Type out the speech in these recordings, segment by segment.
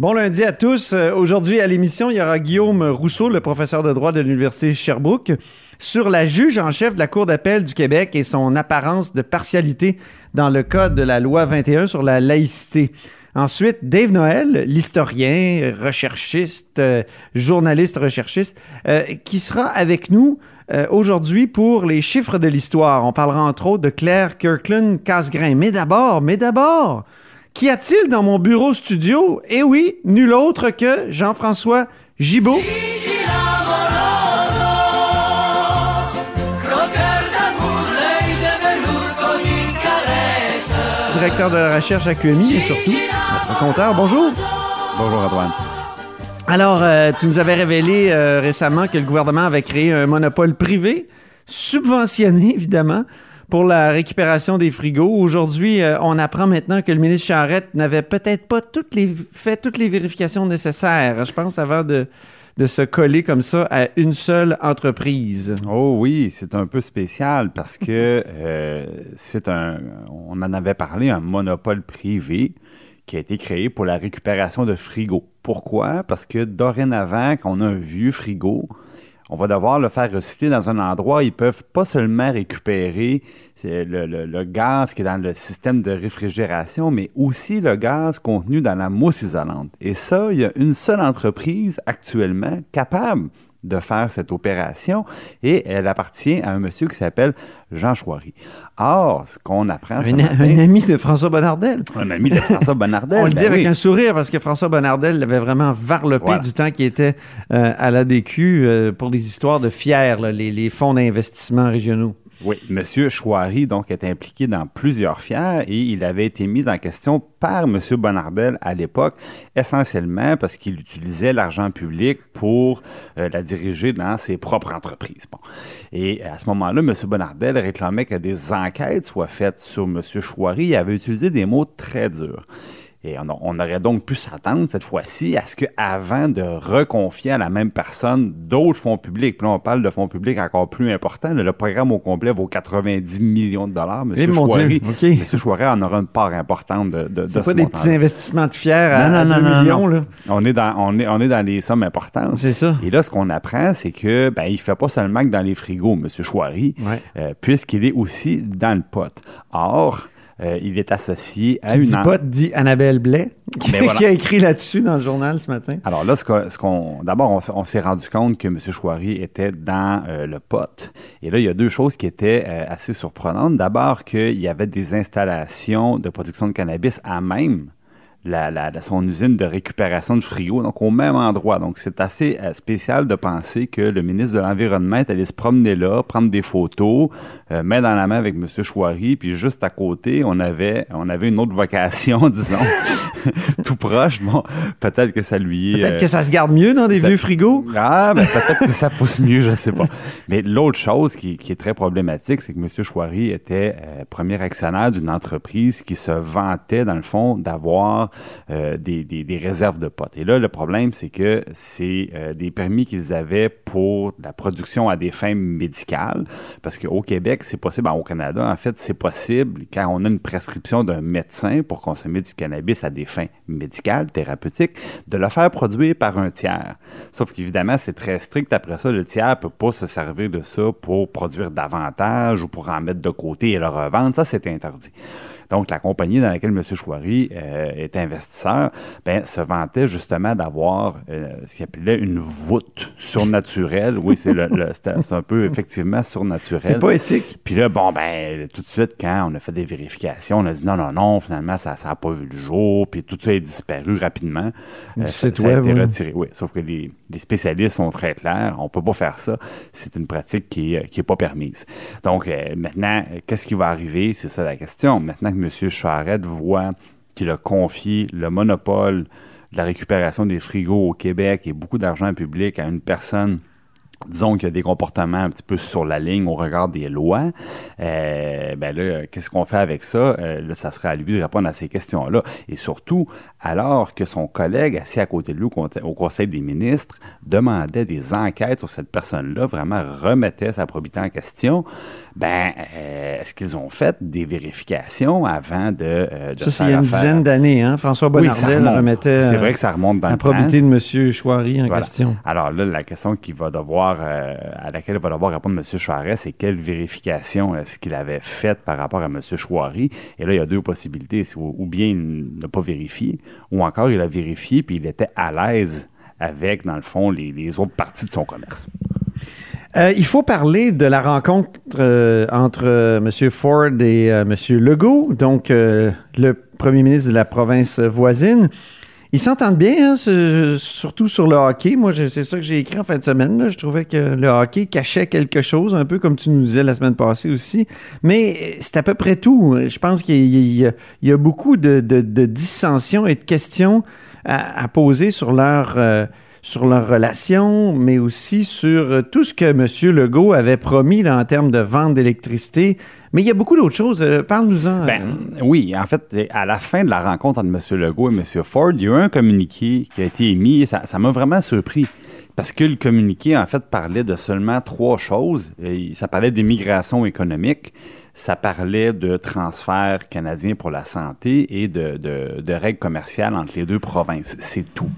Bon lundi à tous. Euh, Aujourd'hui à l'émission, il y aura Guillaume Rousseau, le professeur de droit de l'Université Sherbrooke, sur la juge en chef de la Cour d'appel du Québec et son apparence de partialité dans le cas de la loi 21 sur la laïcité. Ensuite, Dave Noël, l'historien, recherchiste, euh, journaliste recherchiste, euh, qui sera avec nous aujourd'hui pour les chiffres de l'histoire. On parlera entre autres de Claire Kirkland Casgrain. Mais d'abord, mais d'abord, Qu'y a-t-il dans mon bureau studio? Eh oui, nul autre que Jean-François Gibault. Directeur de la recherche à QMI et surtout notre compteur. Bonjour. Bonjour Antoine. Alors, euh, tu nous avais révélé euh, récemment que le gouvernement avait créé un monopole privé, subventionné évidemment, pour la récupération des frigos. Aujourd'hui, euh, on apprend maintenant que le ministre Charette n'avait peut-être pas fait toutes les vérifications nécessaires, je pense, avant de, de se coller comme ça à une seule entreprise. Oh oui, c'est un peu spécial parce que euh, c'est un, on en avait parlé, un monopole privé qui a été créé pour la récupération de frigos. Pourquoi? Parce que dorénavant, quand on a un vieux frigo, on va devoir le faire recycler dans un endroit. Ils peuvent pas seulement récupérer le, le, gaz qui est dans le système de réfrigération, mais aussi le gaz contenu dans la mousse isolante. Et ça, il y a une seule entreprise actuellement capable de faire cette opération et elle appartient à un monsieur qui s'appelle Jean Chouary. Or, ce qu'on apprend... Un, matin, un, ami de François Bonnardel. Un ami de François Bonnardel. On le dit ben avec oui. un sourire parce que François Bonnardel l'avait vraiment varlopé Voilà. du temps qu'il était euh, à l'ADQ euh, pour des histoires de fiers, là, les, les fonds d'investissement régionaux. Oui, M. Chouari, donc, est impliqué dans plusieurs fiers et il avait été mis en question par M. Bonnardel à l'époque, essentiellement parce qu'il utilisait l'argent public pour euh, la diriger dans ses propres entreprises. Bon. Et à ce moment-là, M. Bonnardel réclamait que des enquêtes soient faites sur M. Chouari. Il avait utilisé des mots très durs. Et on, on, aurait donc pu s'attendre cette fois-ci à ce qu'avant de reconfier à la même personne d'autres fonds publics, puis là on parle de fonds publics encore plus importants, le, programme au complet vaut 90 millions de dollars. Eh, M. mon Chouari, Dieu, OK. M. Chouari en aura une part importante de, de, de ce pas des petits investissements de fiers à, Non, à non, 2 non, non, millions. Là. On est dans, on est, on est dans les sommes importantes. C'est ça. Et là, ce qu'on apprend, c'est que ben, il fait pas seulement que dans les frigos, M. Chouari, Ouais. euh, puisqu'il est aussi dans le pot. Or, euh, il est associé à Qui une dit pas dit Annabelle Blais, qui, Ben voilà. qui a écrit là-dessus dans le journal ce matin. Alors là, ce qu'on, d'abord, on s'est rendu compte que M. Chouari était dans euh, le pot. Et là, il y a deux choses qui étaient euh, assez surprenantes. D'abord, qu'il y avait des installations de production de cannabis à même la, la- son usine de récupération de frigo, donc au même endroit. Donc, c'est assez euh, spécial de penser que le ministre de l'Environnement est allé se promener là, prendre des photos, euh, main dans la main avec M. Chouari, puis juste à côté, on avait, on avait une autre vocation, disons, tout proche. Bon, peut-être que ça lui... Peut-être euh, que ça se garde mieux dans des ça- vieux frigos. ah, ben peut-être que ça pousse mieux, je sais pas. Mais l'autre chose qui, qui est très problématique, c'est que M. Chouari était euh, premier actionnaire d'une entreprise qui se vantait, dans le fond, d'avoir euh, des, réserves de potes. Et là, le problème, c'est que c'est euh, des permis qu'ils avaient pour la production à des fins médicales. Parce qu'au Québec, c'est possible, ben, au Canada, en fait, c'est possible quand on a une prescription d'un médecin pour consommer du cannabis à des fins médicales, thérapeutiques, de le faire produire par un tiers. Sauf qu'évidemment, c'est très strict. Après ça, le tiers peut pas se servir de ça pour produire davantage ou pour en mettre de côté et le revendre. Ça, c'est interdit. Donc, la compagnie dans laquelle M. Chouari euh, est investisseur ben, se vantait justement d'avoir euh, ce qu'il appelait une voûte surnaturelle. Oui, c'est le, le- c'était- c'est un peu effectivement surnaturel. C'est pas éthique. Puis là, bon, ben, tout de suite, quand on a fait des vérifications, on a dit non, non, non, finalement, ça n'a pas vu le jour, puis tout ça est disparu rapidement. Du Euh, site ça, ça a web, été retiré. Oui, sauf que les, les spécialistes sont très clairs. On peut pas faire ça. C'est une pratique qui est, qui est pas permise. Donc, euh, maintenant, qu'est-ce qui va arriver? C'est ça la question. Maintenant que M. Charette voit qu'il a confié le monopole de la récupération des frigos au Québec et beaucoup d'argent public à une personne disons qu'il y a des comportements un petit peu sur la ligne au regard des lois, euh, ben là, qu'est-ce qu'on fait avec ça? Euh, là, ça serait à lui de répondre à ces questions-là. Et surtout, alors que son collègue assis à côté de lui au Conseil des ministres demandait des enquêtes sur cette personne-là, vraiment remettait sa probité en question, ben, euh, est-ce qu'ils ont fait des vérifications avant de, de Ça, c'est il y a une dizaine d'années, hein? François Bonnardel remettait c'est vrai que ça remonte dans la probité de M. Chouari en question. Alors là, la question qui va devoir, euh, à laquelle va devoir répondre M. Chouari, c'est quelle vérification est-ce qu'il avait faite par rapport à M. Chouari? Et là, il y a deux possibilités. Ou bien il n'a pas vérifié, ou encore il a vérifié puis il était à l'aise avec, dans le fond, les, autres parties de son commerce. Euh, il faut parler de la rencontre euh, entre M. Ford et M. Legault, donc le premier ministre de la province voisine. Ils s'entendent bien, hein, surtout sur le hockey. Moi, c'est ça que j'ai écrit en fin de semaine. Je trouvais que le hockey cachait quelque chose, un peu comme tu nous disais la semaine passée aussi. Mais c'est à peu près tout. Je pense qu'il y, a beaucoup de, dissensions et de questions à, poser sur leur sur leur relation, mais aussi sur euh, tout ce que M. Legault avait promis en termes de vente d'électricité. Mais il y a beaucoup d'autres choses. Euh, parle-nous-en. Ben, oui, en fait, à la fin de la rencontre entre M. Legault et M. Ford, il y a eu un communiqué qui a été émis et ça m'a vraiment surpris. Parce que le communiqué, en fait, parlait de seulement trois choses. Ça parlait d'immigration économique, ça parlait de transferts canadiens pour la santé et de règles commerciales entre les deux provinces. C'est tout.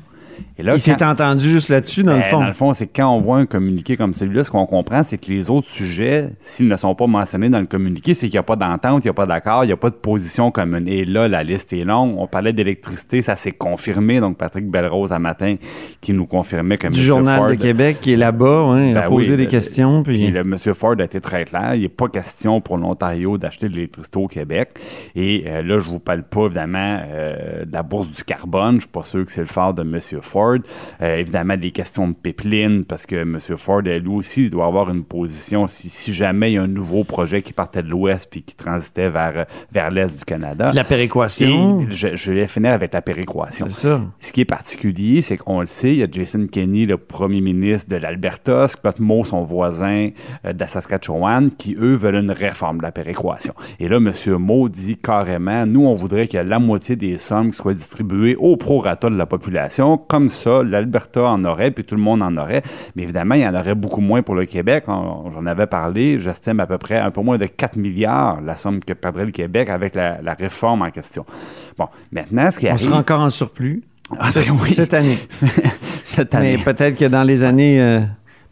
Il s'est entendu juste là-dessus, dans le ben, fond. Dans le fond, c'est quand on voit un communiqué comme celui-là, ce qu'on comprend, c'est que les autres sujets, s'ils ne sont pas mentionnés dans le communiqué, c'est qu'il n'y a pas d'entente, il n'y a pas d'accord, il n'y a pas de position commune. Et là, la liste est longue. On parlait d'électricité, ça s'est confirmé. Donc, Patrick Belrose, à matin, qui nous confirmait que Du Journal de Québec, qui est là-bas, hein, il a ben posé des questions. Puis... le M. Ford a été très clair. Il n'est pas question pour l'Ontario d'acheter de l'électricité au Québec. Et euh, là, je vous parle pas, évidemment, euh, de la bourse du carbone. Je suis pas sûr que c'est le phare de M. Ford. Euh, évidemment, des questions de pipeline, parce que M. Ford, lui aussi, doit avoir une position si, jamais il y a un nouveau projet qui partait de l'ouest puis qui transitait vers, vers l'est du Canada. La péréquation. je, je, vais finir avec la péréquation. C'est ça. Ce qui est particulier, c'est qu'on le sait, il y a Jason Kenney, le premier ministre de l'Alberta, Scott Moe, son voisin euh, de la Saskatchewan, qui, eux, veulent une réforme de la péréquation. Et là, M. Moe dit carrément, nous, on voudrait que la moitié des sommes qui soient distribuées au prorata de la population. Comme ça, l'Alberta en aurait, puis tout le monde en aurait. Mais évidemment, il y en aurait beaucoup moins pour le Québec. J'en avais parlé. J'estime à peu près un peu moins de 4 milliards la somme que perdrait le Québec avec la, réforme en question. Bon, maintenant, ce qui On sera encore en surplus ah, oui. cette année. cette année. Mais peut-être que dans les années... Euh,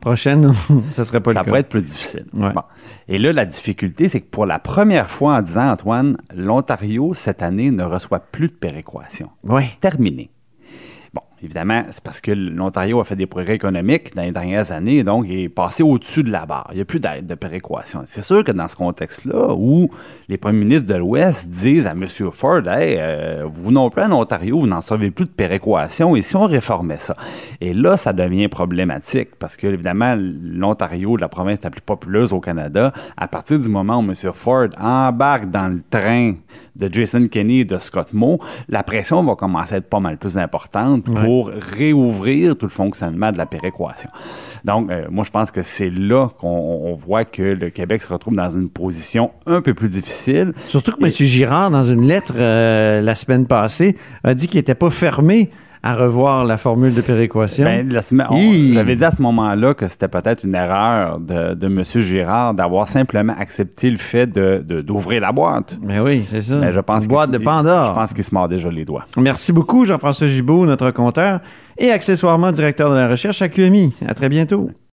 prochaines, ça serait pas ça le cas. Ça pourrait être plus difficile. Et là, la difficulté, c'est que pour la première fois en 10 ans, Antoine, l'Ontario, cette année, ne reçoit plus de péréquation. Oui. Terminé. Évidemment, c'est parce que l'Ontario a fait des progrès économiques dans les dernières années, donc il est passé au-dessus de la barre. Il n'y a plus d'aide de péréquation. C'est sûr que dans ce contexte-là, où les premiers ministres de l'Ouest disent à M. Ford, hey, euh, vous non plus en Ontario, vous n'en savez plus de péréquation, et si on réformait ça? Et là, ça devient problématique, parce que, évidemment, l'Ontario, la province la plus populeuse au Canada, à partir du moment où M. Ford embarque dans le train de Jason Kenney et de Scott Moe, la pression va commencer à être pas mal plus importante pour réouvrir tout le fonctionnement de la péréquation. Donc, euh, moi, je pense que c'est là qu'on voit que le Québec se retrouve dans une position un peu plus difficile. Surtout que M. Girard, dans une lettre euh, la semaine passée, a dit qu'il n'était pas fermé à revoir la formule de péréquation? Ben, J'avais dit à ce moment-là que c'était peut-être une erreur de, de M. Girard d'avoir simplement accepté le fait d'ouvrir de, d'ouvrir la boîte. Mais ben oui, c'est ça. Mais je pense boîte de Pandore. Je pense qu'il se mord déjà les doigts. Merci beaucoup, Jean-François Gibault, notre compteur et accessoirement directeur de la recherche à QMI. À très bientôt.